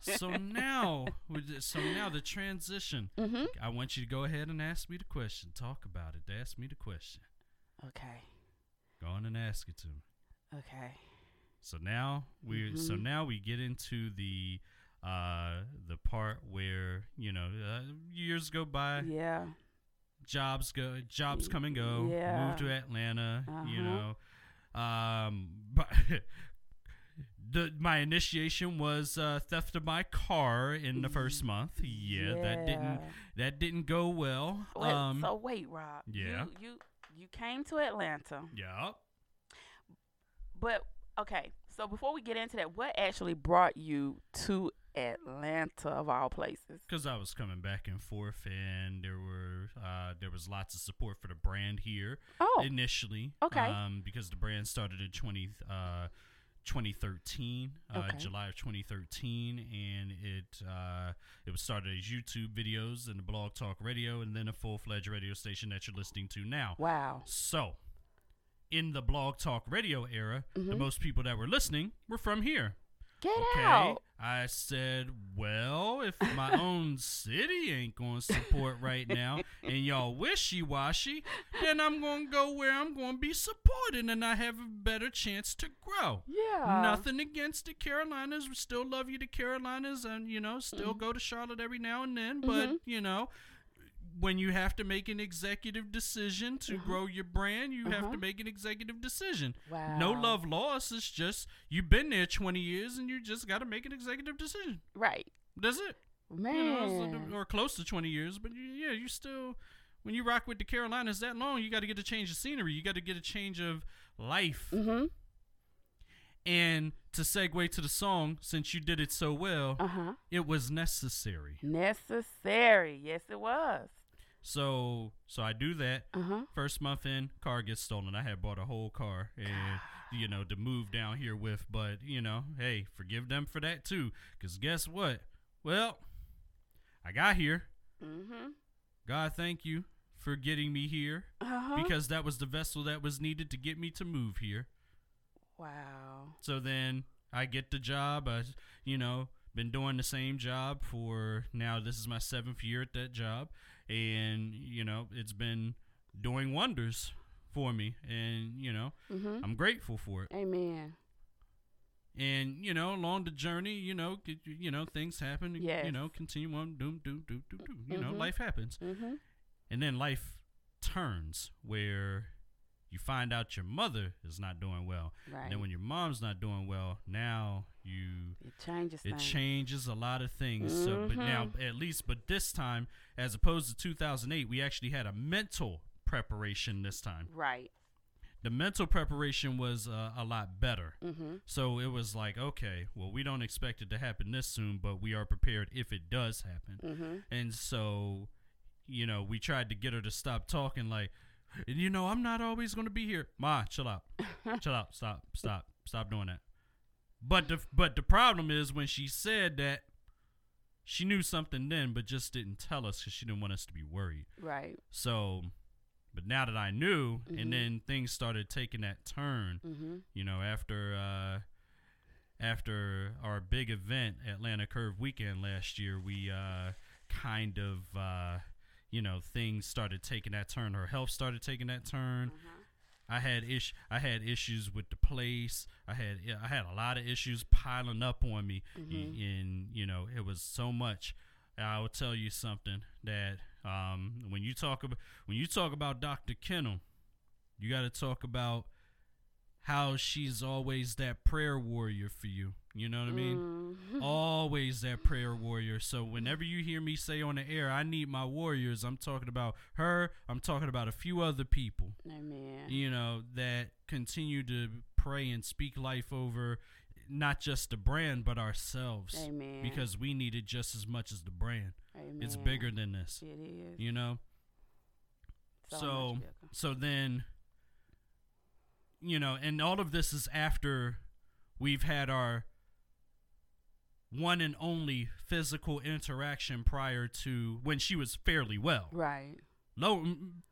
*laughs* so now, so now the transition. mm-hmm. I want you to go ahead and ask me the question. Talk about it. Ask me the question. Okay. Go on and ask it to me. Okay. So now we so Mhm. now we get into the uh the part where you know uh, years go by Yeah. jobs go jobs come and go Yeah. move to atlanta you Uh-huh. know um *laughs* but the my initiation was uh theft of my car in the first month yeah, that didn't that didn't go well Wait, um so wait, Rob. yeah. You, you you came to Atlanta, yeah but okay. So before we get into that, what actually brought you to Atlanta of all places? because I was coming back and forth, and there were uh, there was lots of support for the brand here Oh, initially. Okay. Um, because the brand started in 20, uh, 2013, uh, July of 2013, and it uh, it was started as YouTube videos and a blog talk radio, and then a full fledged radio station that you're listening to now. wow. So, in the blog talk radio era, the Mhm. most people that were listening were from here. Get Okay. out. I said, well, if my *laughs* own city ain't going to support right now and y'all wishy washy, then I'm going to go where I'm going to be supported and I have a better chance to grow. Yeah. Nothing against the Carolinas. We still love you, the Carolinas, and, you know, still go to Charlotte every now and then. But, Mhm. you know, when you have to make an executive decision to Mhm. grow your brand, you have Uh-huh. to make an executive decision. Wow. No love lost. It's just you've been there 20 years and you just got to make an executive decision. Right. That's it. Man. You know, or close to 20 years. But you, yeah, you still, when you rock with the Carolinas that long, you got to get a change of scenery. You got to get a change of life. mm-hmm. And to segue to the song, since you did it so well, Uh huh. it was necessary. Necessary. Yes, it was. So, so I do that. Uh huh. First month in, car gets stolen. I had bought a whole car, and you know, to move down here with. But you know, hey, forgive them for that too. Cause guess what? Well, I got here. Mm-hmm. God, thank you for getting me here Uh-huh. because that was the vessel that was needed to get me to move here. wow. So then I get the job. I, you know, been doing the same job for now. This is my seventh year at that job, and you know, it's been doing wonders for me, and you know, Mm-hmm. I'm grateful for it. Amen. And you know, along the journey, you know, you know, things happen. Yes. You know, continue on. Do do do do do. You know, Mhm. life happens, Mm-hmm. and then life turns where you find out your mother is not doing well. Right. And then when your mom's not doing well, now you it changes it things. changes a lot of things. So, but now Mhm. at least, but this time, as opposed to 2008, we actually had a mental preparation this time. Right. The mental preparation was uh, a lot better. Mm-hmm. So it was like, okay, well, we don't expect it to happen this soon, but we are prepared if it does happen. Mm-hmm. And so, you know, we tried to get her to stop talking like, you know, I'm not always going to be here. Ma, chill out. chill out. Stop. Stop. Stop doing that. But the but the problem is when she said that she knew something then but just didn't tell us cuz she didn't want us to be worried. Right. So, but now that I knew Mhm. and then things started taking that turn, Mm-hmm. you know, after uh after our big event, Atlanta Curve weekend last year, we uh kind of uh you know, things started taking that turn. Her health started taking that turn. I had ish I had issues with the place. I had I had a lot of issues piling up on me Mhm. and you know, it was so much. I will tell you something that um when you talk about when you talk about Dr. Kennel, you got to talk about how she's always that prayer warrior for you. You know what I mean? Mhm. *laughs* always that prayer warrior. So whenever you hear me say on the air, I need my warriors, I'm talking about her. I'm talking about a few other people, Amen. you know, that continue to pray and speak life over not just the brand, but ourselves. Amen. Because we need it just as much as the brand. Amen. It's bigger than this, It is. you know? so, so so then you know and all of this is after we've had our one and only physical interaction prior to when she was fairly well Right. low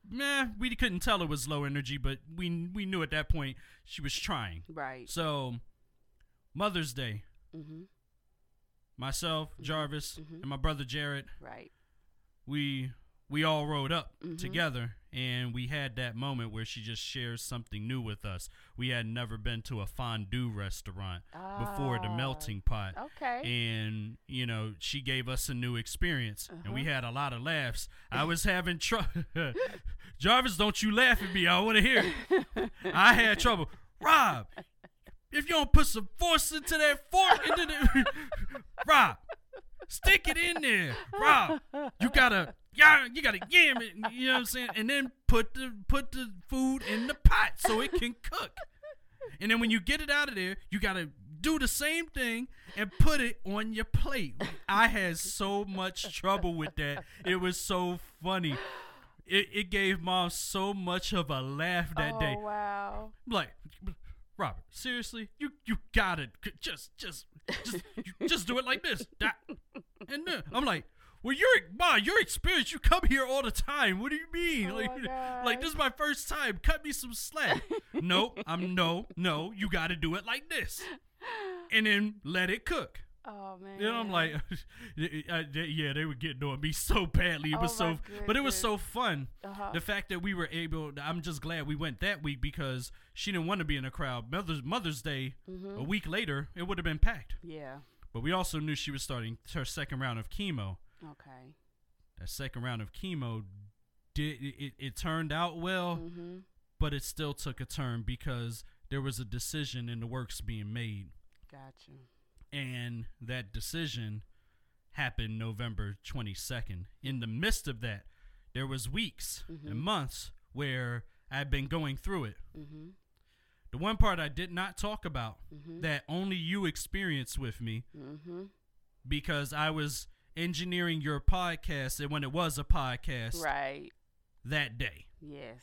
meh, we couldn't tell it was low energy but we we knew at that point she was trying Right. so mother's day Mm-hmm. myself jarvis mhm. and my brother jared Right. we we all rode up Mhm. together and we had that moment where she just shares something new with us. We had never been to a fondue restaurant before the Ah, Melting Pot. Okay. And you know, she gave us a new experience, and we Uh-huh. had a lot of laughs. I was having trouble. *laughs* Jarvis, don't you laugh at me? I want to hear. it. I had trouble. Rob, if you don't put some force into that fork, into the *laughs* Rob, stick it in there. Rob, you gotta, yeah, you gotta yam it. You know what I'm saying? And then put the put the food in the pot so it can cook. And then when you get it out of there, you gotta do the same thing and put it on your plate. I had so much trouble with that. It was so funny. It, it gave mom so much of a laugh that day. oh, day. wow. Like, Robert, seriously, you you got it. Just just just you just do it like this. That, and then I'm like, well, you're ma, your experience. You come here all the time. What do you mean? Oh like, *laughs* like this is my first time. Cut me some slack. *laughs* no, I'm no, no. You got to do it like this, and then let it cook. Oh man. Then I'm like, *laughs* yeah, they were getting on me so badly. It Oh was so, my but it was so fun. Uh-huh. The fact that we were able, I'm just glad we went that week because she didn't want to be in a crowd. Mother's Mother's Day, Mm-hmm. a week later, it would have been packed. yeah. But we also knew she was starting her second round of chemo. Okay. That second round of chemo did it, it, turned out well, Mm-hmm. but it still took a turn because there was a decision in the works being made. Gotcha. and that decision happened November 22nd. In the midst of that, there was weeks and months where I'd been going through it. Mm-hmm. The one part I did not talk about that only you experienced with me Mm-hmm. because I was engineering your podcast and when it was a podcast Right. that day. Yes.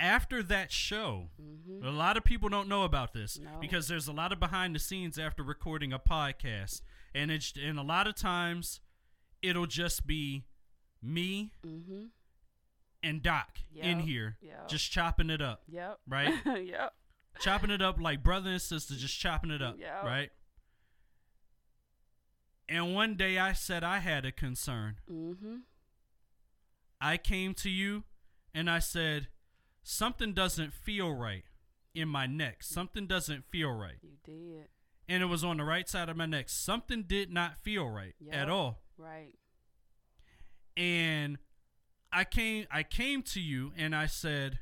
after that show, Mhm. a lot of people don't know about this No. because there's a lot of behind the scenes after recording a podcast, and it's and a lot of times it'll just be me Mhm. and Doc in here yep. just chopping it up, Yep. right? *laughs* yep. chopping it up like brother and sister, just chopping it up, Yep. right? And one day I said I had a concern. Mm-hmm. I came to you and I said, something doesn't feel right in my neck. Something doesn't feel right. You did. And it was on the right side of my neck. Something did not feel right Yep. at all. Right. And I came I came to you and I said,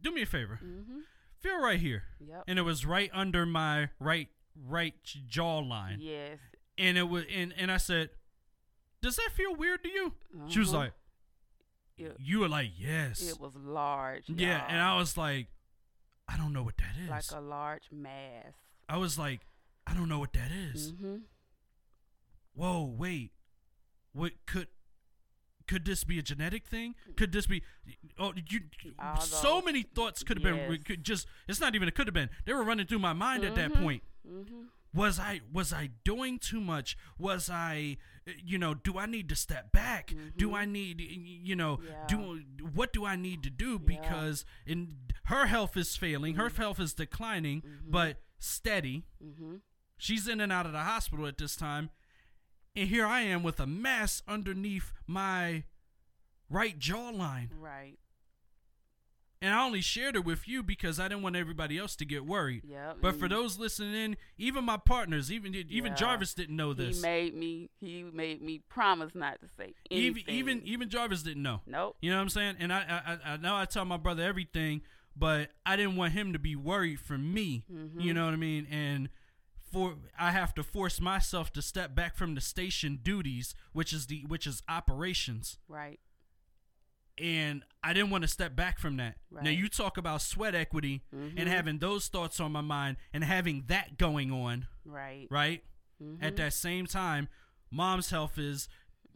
do me a favor. Mhm. Feel right here. Yep. And it was right under my right right jawline. Yes. And it was and, and I said, Does that feel weird to you? She was Uh-huh. like, It, You were like, Yes. it was large. Yeah, and. I was like, I don't know what that is. like a large mass. I was like, I don't know what that is. Mhm. Whoa, wait. What could could this be a genetic thing? Could this be oh you All so those- many thoughts could have been yes. could just it's not even it could have been. They were running through my mind at that Mhm. point. Mhm. Was I was I doing too much? Was I you know, do I need to step back? Do I need you know, Mm-hmm. Yeah. do what do I need to do Yeah. because in her health is failing, her health is declining, but steady. She's in and out of the hospital at this time. And here I am with a mass underneath my right jawline. Right. And I only shared it with you because I didn't want everybody else to get worried. Yep. But for those listening in, even my partners, even even Yeah. Jarvis didn't know this. he made me. He made me promise not to say Even anything. even even Jarvis didn't know. Nope. You know what I'm saying? And I I, I- I know I tell my brother everything, but I didn't want him to be worried for me. Mm-hmm. You know what I mean? And for I have to force myself to step back from the station duties, which is the which is operations. Right. And I didn't want to step back from that. Right. Now you talk about sweat equity Mhm. and having those thoughts on my mind and having that going on, Right. right? Mhm. At that same time, mom's health is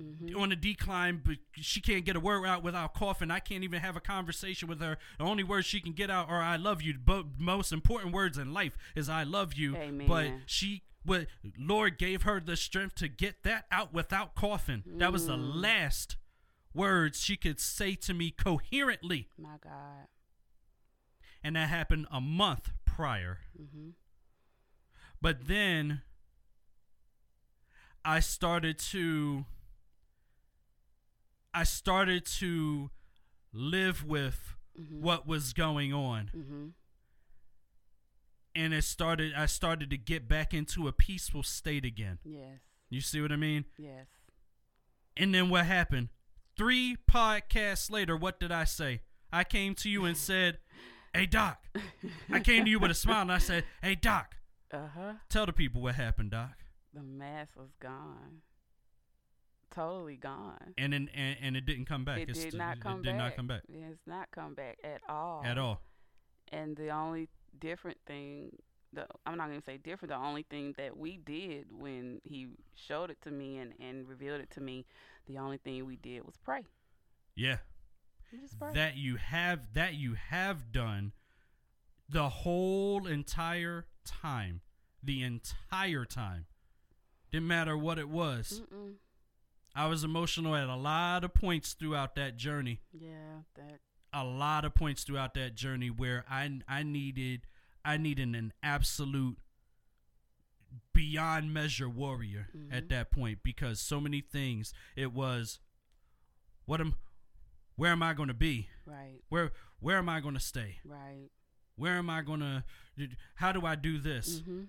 Mhm. on a decline, but she can't get a word out without coughing. I can't even have a conversation with her. The only words she can get out are "I love you." But most important words in life is "I love you." Amen. But she, but Lord gave her the strength to get that out without coughing. That was the Mm. last words she could say to me coherently, My God. and that happened a month prior. Mhm. But then I started to I started to live with what was going on. Mhm. And it started I started to get back into a peaceful state again. Yes. You see what I mean? Yes. And then what happened? 3 podcasts later, what did I say? I came to you and *laughs* said, "Hey doc." I came to you with a smile and I said, "Hey doc, Uh huh. tell the people what happened, doc." The mass was gone. Totally gone. And and, and it didn't come back. It It's- did not come it did back. not come back It's not come back at all. at all. And the only different thing, the I'm not gonna say different. The only thing that we did when he showed it to me and and revealed it to me, the only thing we did was pray. Yeah. That you have that you have done the whole entire time the entire time didn't matter what it was Mm-mm. I was emotional at a lot of points throughout that journey Yeah, that. a lot of points throughout that journey where i i needed i needed an absolute beyond measure warrior at that point because so many things it was what am where am i going to be Right. where where am I going to stay? Right. Where am I going to how do I do this? Mhm.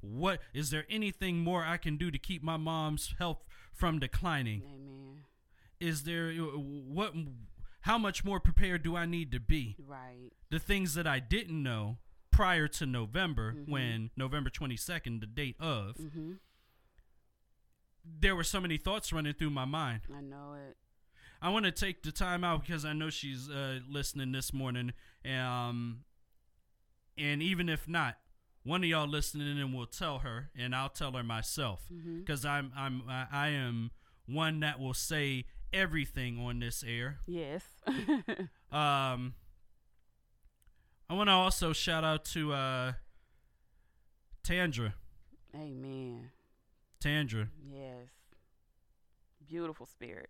What is there anything more I can do to keep my mom's health from declining? Amen. Is there what how much more prepared do I need to be? Right. The things that I didn't know prior to November when November 22nd the date of Mhm. there were so many thoughts running through my mind. I know it. I want to take the time out because I know she's uh, listening this morning. Um, and even if not, one of y'all listening in will tell her, and I'll tell her myself Mm-hmm. because I'm I'm I am one that will say everything on this air. Yes. *laughs* Um, I want to also shout out to uh, Tandra. Amen. Tandra. Yes. Beautiful spirit.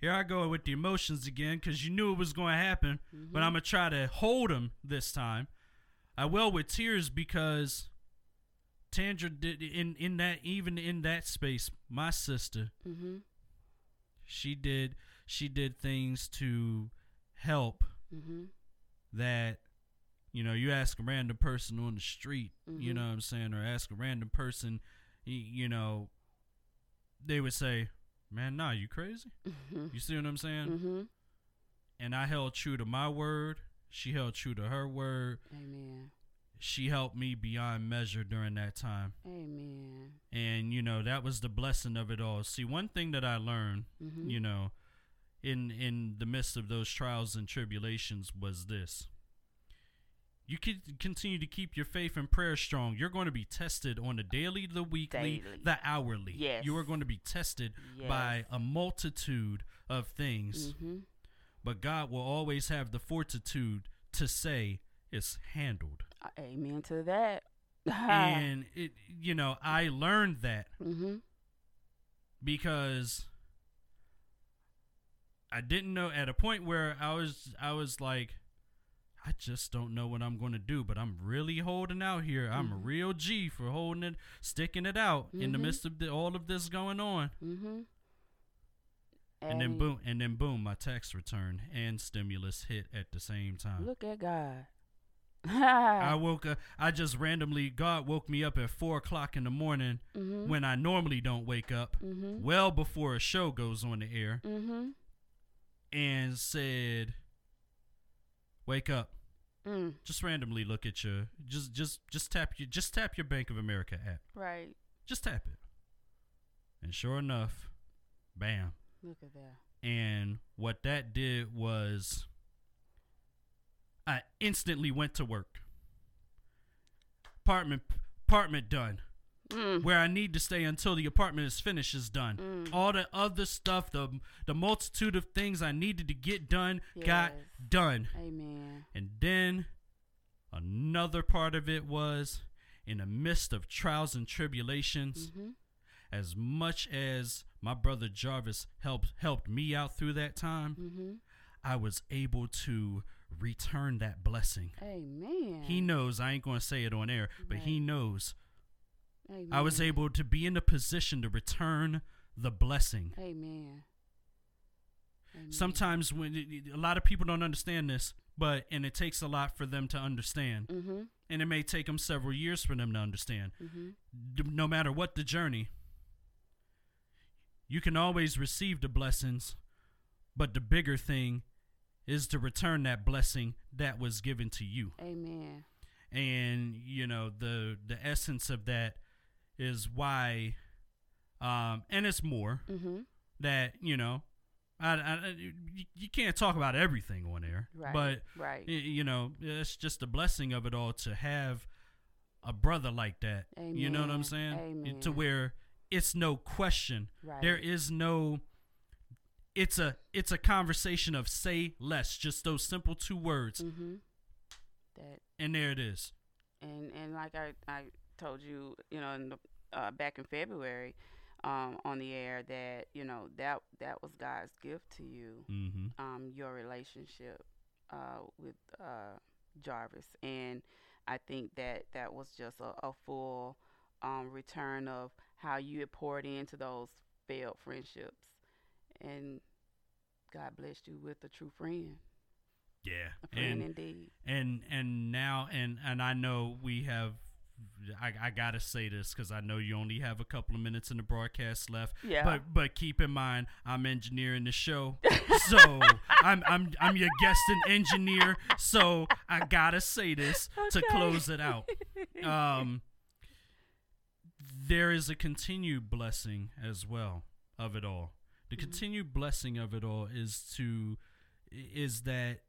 Here I go with the emotions again because you knew it was going to happen, but Mhm. I'm going to try to hold them this time. I well with tears because Tandra did in in that even in that space, my sister, Mm-hmm. she did she did things to help Mm-hmm. that you know you ask a random person on the street you Mhm. know what i'm saying or ask a random person you know they would say man nah you crazy Mm-hmm. you see what i'm saying Mm-hmm. and i held true to my word she held true to her word Amen. she helped me beyond measure during that time Amen. and you know that was the blessing of it all see one thing that i learned Mm-hmm. you know in in the midst of those trials and tribulations was this you can continue to keep your faith and prayer strong you're going to be tested on the daily the weekly Daily. the hourly Yes. you are going to be tested by a multitude of things Mm-hmm. But god will always have the fortitude to say it's handled Amen to that. *laughs* and it you know i learned that mm-hmm. because I didn't know at a point where I was I was like I just don't know what I'm going to do, but I'm really holding out here. I'm a Mhm. real G for holding it, sticking it out in the Mhm. midst of the, all of this going on. And then boom, and then boom, my tax return and stimulus hit at the same time. Look at God. I *laughs* woke up. I just randomly, God woke me up at four o'clock in the morning mm-hmm. when I normally don't wake up, Mm-hmm. well before a show goes on the air. Mm-hmm. and said, "Wake up." Mm. Just randomly look at your just just just tap your just tap your Bank of America app. Right. Just tap it. And sure enough, bam. Look at that. And what that did was I instantly went to work. Apartment apartment done. Mm. Where I need to stay until the apartment is finished is done. Mm. All the other stuff, the the multitude of things I needed to get done got done. Amen. And then another part of it was in the midst of trials and tribulations, Mm-hmm. as much as my brother Jarvis helped helped me out through that time, Mm-hmm. I was able to return that blessing. Amen. He knows I ain't going to say it on air, but he knows Amen. I was able to be in a position to return the blessing. Amen. Amen. Sometimes when a lot of people don't understand this, but and it takes a lot for them to understand. Mm-hmm. and it may take them several years for them to understand. Mm-hmm. D- No matter what the journey, you can always receive the blessings, but the bigger thing is to return that blessing that was given to you. Amen. And you know the the essence of that is why, um, and it's more Mm-hmm. that you know, I, I you, can't talk about everything on air, Right. but right. you know, it's just a blessing of it all to have a brother like that. You know what I'm saying? Amen. To where it's no question. right. There is no it's a it's a conversation of say less, just those simple two words. Mm-hmm. That And there it is. and and like I I told you, you know, in the, uh, back in February, um, on the air that you know that that was God's gift to you, Mhm. um, your relationship, uh, with uh Jarvis, and I think that that was just a, a full, um, return of how you had poured into those failed friendships, and God blessed you with a true friend, Yeah. a friend And indeed. and and now and and I know we have I, I gotta say this because I know you only have a couple of minutes in the broadcast left. Yeah. But but keep in mind I'm engineering the show, *laughs* so I'm I'm I'm your guest and engineer. So I gotta say this to close it out. *laughs* Um, there is a continued blessing as well of it all. The Mhm. continued blessing of it all is to is that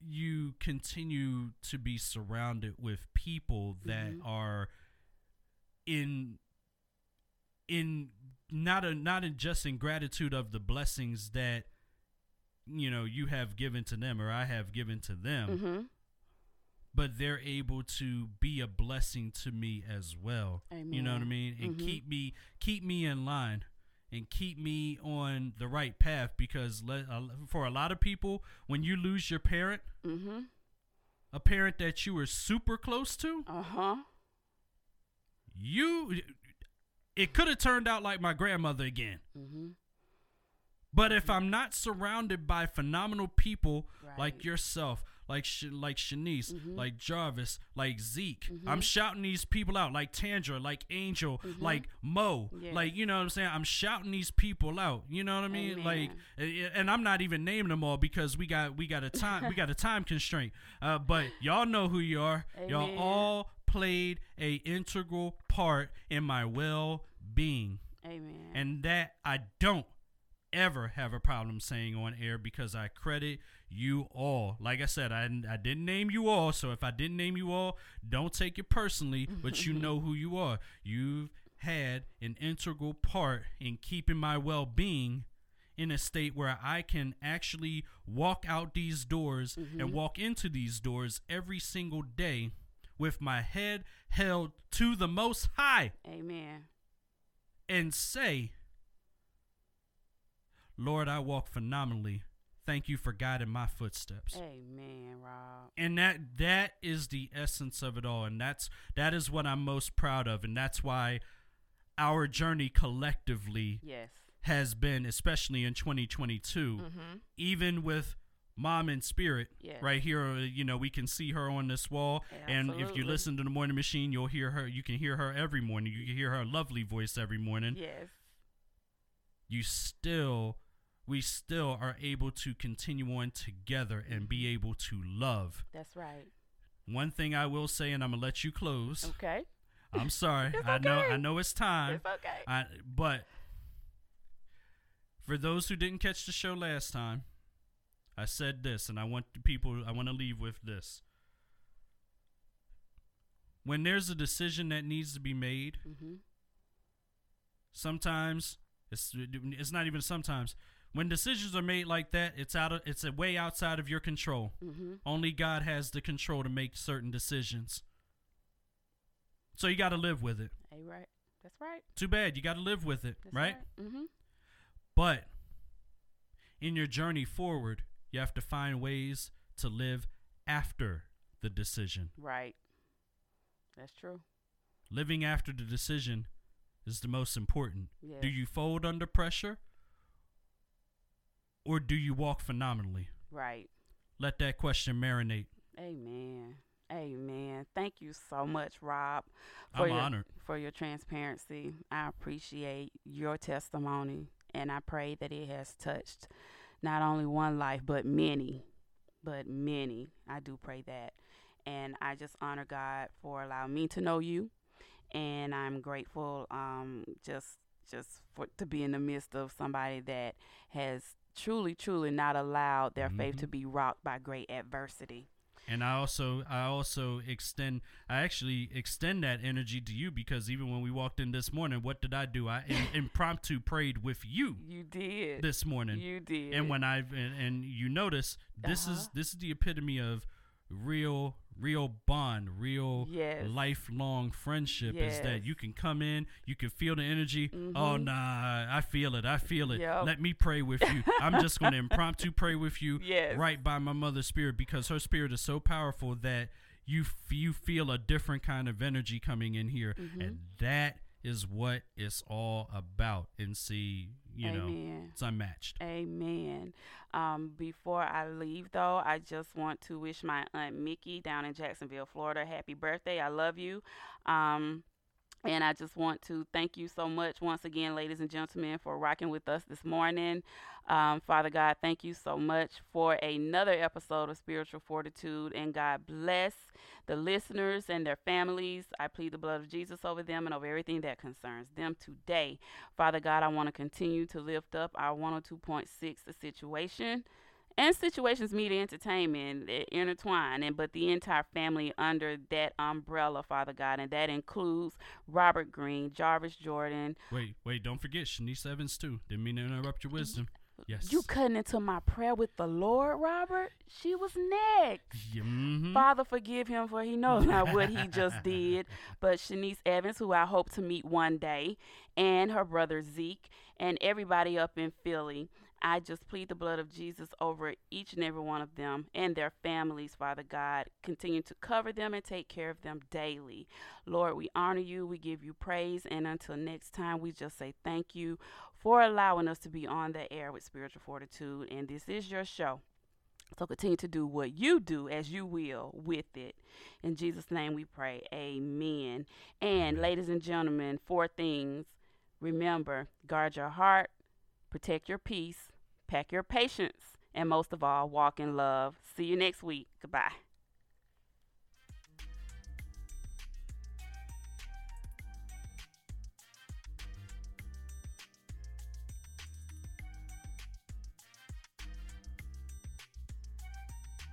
you continue to be surrounded with people that Mhm. are in in not a not in just in gratitude of the blessings that you know you have given to them or I have given to them, Mm-hmm. But they're able to be a blessing to me as well. You know what I mean? And Mhm. keep me keep me in line and keep me on the right path because le- uh, for a lot of people when you lose your parent, Mm-hmm. a parent that you were super close to, Uh-huh. you it could have turned out like my grandmother again. Mm-hmm. But if I'm not surrounded by phenomenal people like yourself, like Sh- like Shanice, Mhm. like Jarvis, like Zeke, Mhm. I'm shouting these people out, like Tandra, like Angel, Mhm. like Mo, Yes. like you know what I'm saying. I'm shouting these people out. You know what I mean? Like, Amen. a- and I'm not even naming them all because we got we got a time we got a time constraint. Uh, but y'all know who you are. Y'all all played a integral part in my well being Amen. and that I don't ever have a problem saying on air because I credit you all. Like I said, I, I didn't name you all, so if I didn't name you all, don't take it personally, but you *laughs* know who you are. You've had an integral part in keeping my well being in a state where I can actually walk out these doors and mm-hmm. walk into these doors every single day with my head held to the most high Amen. and say, Lord, I walk phenomenally. Thank you for guiding my footsteps. Amen, Rob. And that that is the essence of it all. And that's that is what I'm most proud of. And that's why our journey collectively Yes. has been, especially in 2022, Mm-hmm. even with Mom in Spirit, Yes. right here, uh, you know, we can see her on this wall. And if you listen to the morning machine, you'll hear her. You can hear her every morning. You can hear her lovely voice every morning. Yes. you still we still are able to continue on together and be able to love. That's right. One thing I will say and I'm going to let you close. Okay. I'm sorry. *laughs* It's I know. I know it's time. It's okay. I but for those who didn't catch the show last time, I said this and I want the people I want to leave with this. When there's a decision that needs to be made, mm-hmm. sometimes it's it's not even sometimes when decisions are made like that it's out of it's a way outside of your control Mm-hmm. only god has the control to make certain decisions so you got to live with it Hey, right. That's right. too bad you got to live with it That's right Mm-hmm. but in your journey forward you have to find ways to live after the decision Right. That's true. living after the decision is the most important Yes. do you fold under pressure or do you walk phenomenally Right. let that question marinate. Amen. Amen. Thank you so much, Rob, for I'm your, honored. for your transparency. I appreciate your testimony, and I pray that it has touched not only one life but many, but many. I do pray that, and I just honor God for allowing me to know you, and I'm grateful, um, just just for to be in the midst of somebody that has truly, truly not allowed their faith Mhm. to be rocked by great adversity. And I also I also extend I actually extend that energy to you because even when we walked in this morning, what did I do? I im- *laughs* impromptu prayed with you You did. this morning. You did. and when I've and, and you notice this is Uh-huh. this is the epitome of real real bond, real Yes. lifelong friendship is that you can come in, you can feel the energy. Oh Mhm. nah, I feel it. I feel it. Yep. Let me pray with you. I'm just going *laughs* to impromptu pray with you Yes. right by my mother's spirit because her spirit is so powerful that you f- you feel a different kind of energy coming in here Mm-hmm. and that is what it's all about and see, you know, it's unmatched. Amen. Um, before I leave, though, I just want to wish my aunt Mickey down in Jacksonville, Florida, happy birthday. I love you. Um, and I just want to thank you so much once again, ladies and gentlemen, for rocking with us this morning. Um, Father God, thank you so much for another episode of Spiritual Fortitude. And God bless the listeners and their families. I plead the blood of Jesus over them and over everything that concerns them today. Father God, I want to continue to lift up our 102.6 the situation and situations media entertainment they're intertwined and but the entire family under that umbrella father god and that includes robert greene jarvis jordan Wait, wait, don't forget Shanice Evans too. Didn't mean to interrupt your wisdom. Yes. you cutting into my prayer with the lord robert she was next mhm. Father, forgive him for he knows not what he just *laughs* did. But Shanice Evans, who I hope to meet one day, and her brother Zeke, and everybody up in Philly. I just plead the blood of Jesus over each and every one of them and their families, Father God. Continue to cover them and take care of them daily. Lord, we honor you. We give you praise. And until next time, we just say thank you for allowing us to be on the air with Spiritual Fortitude. And this is your show. So continue to do what you do as you will with it. In Jesus' name we pray. Amen. And ladies and gentlemen, four things. Remember, guard your heart, protect your peace, pack your patience, and most of all, walk in love. See you next week. Goodbye.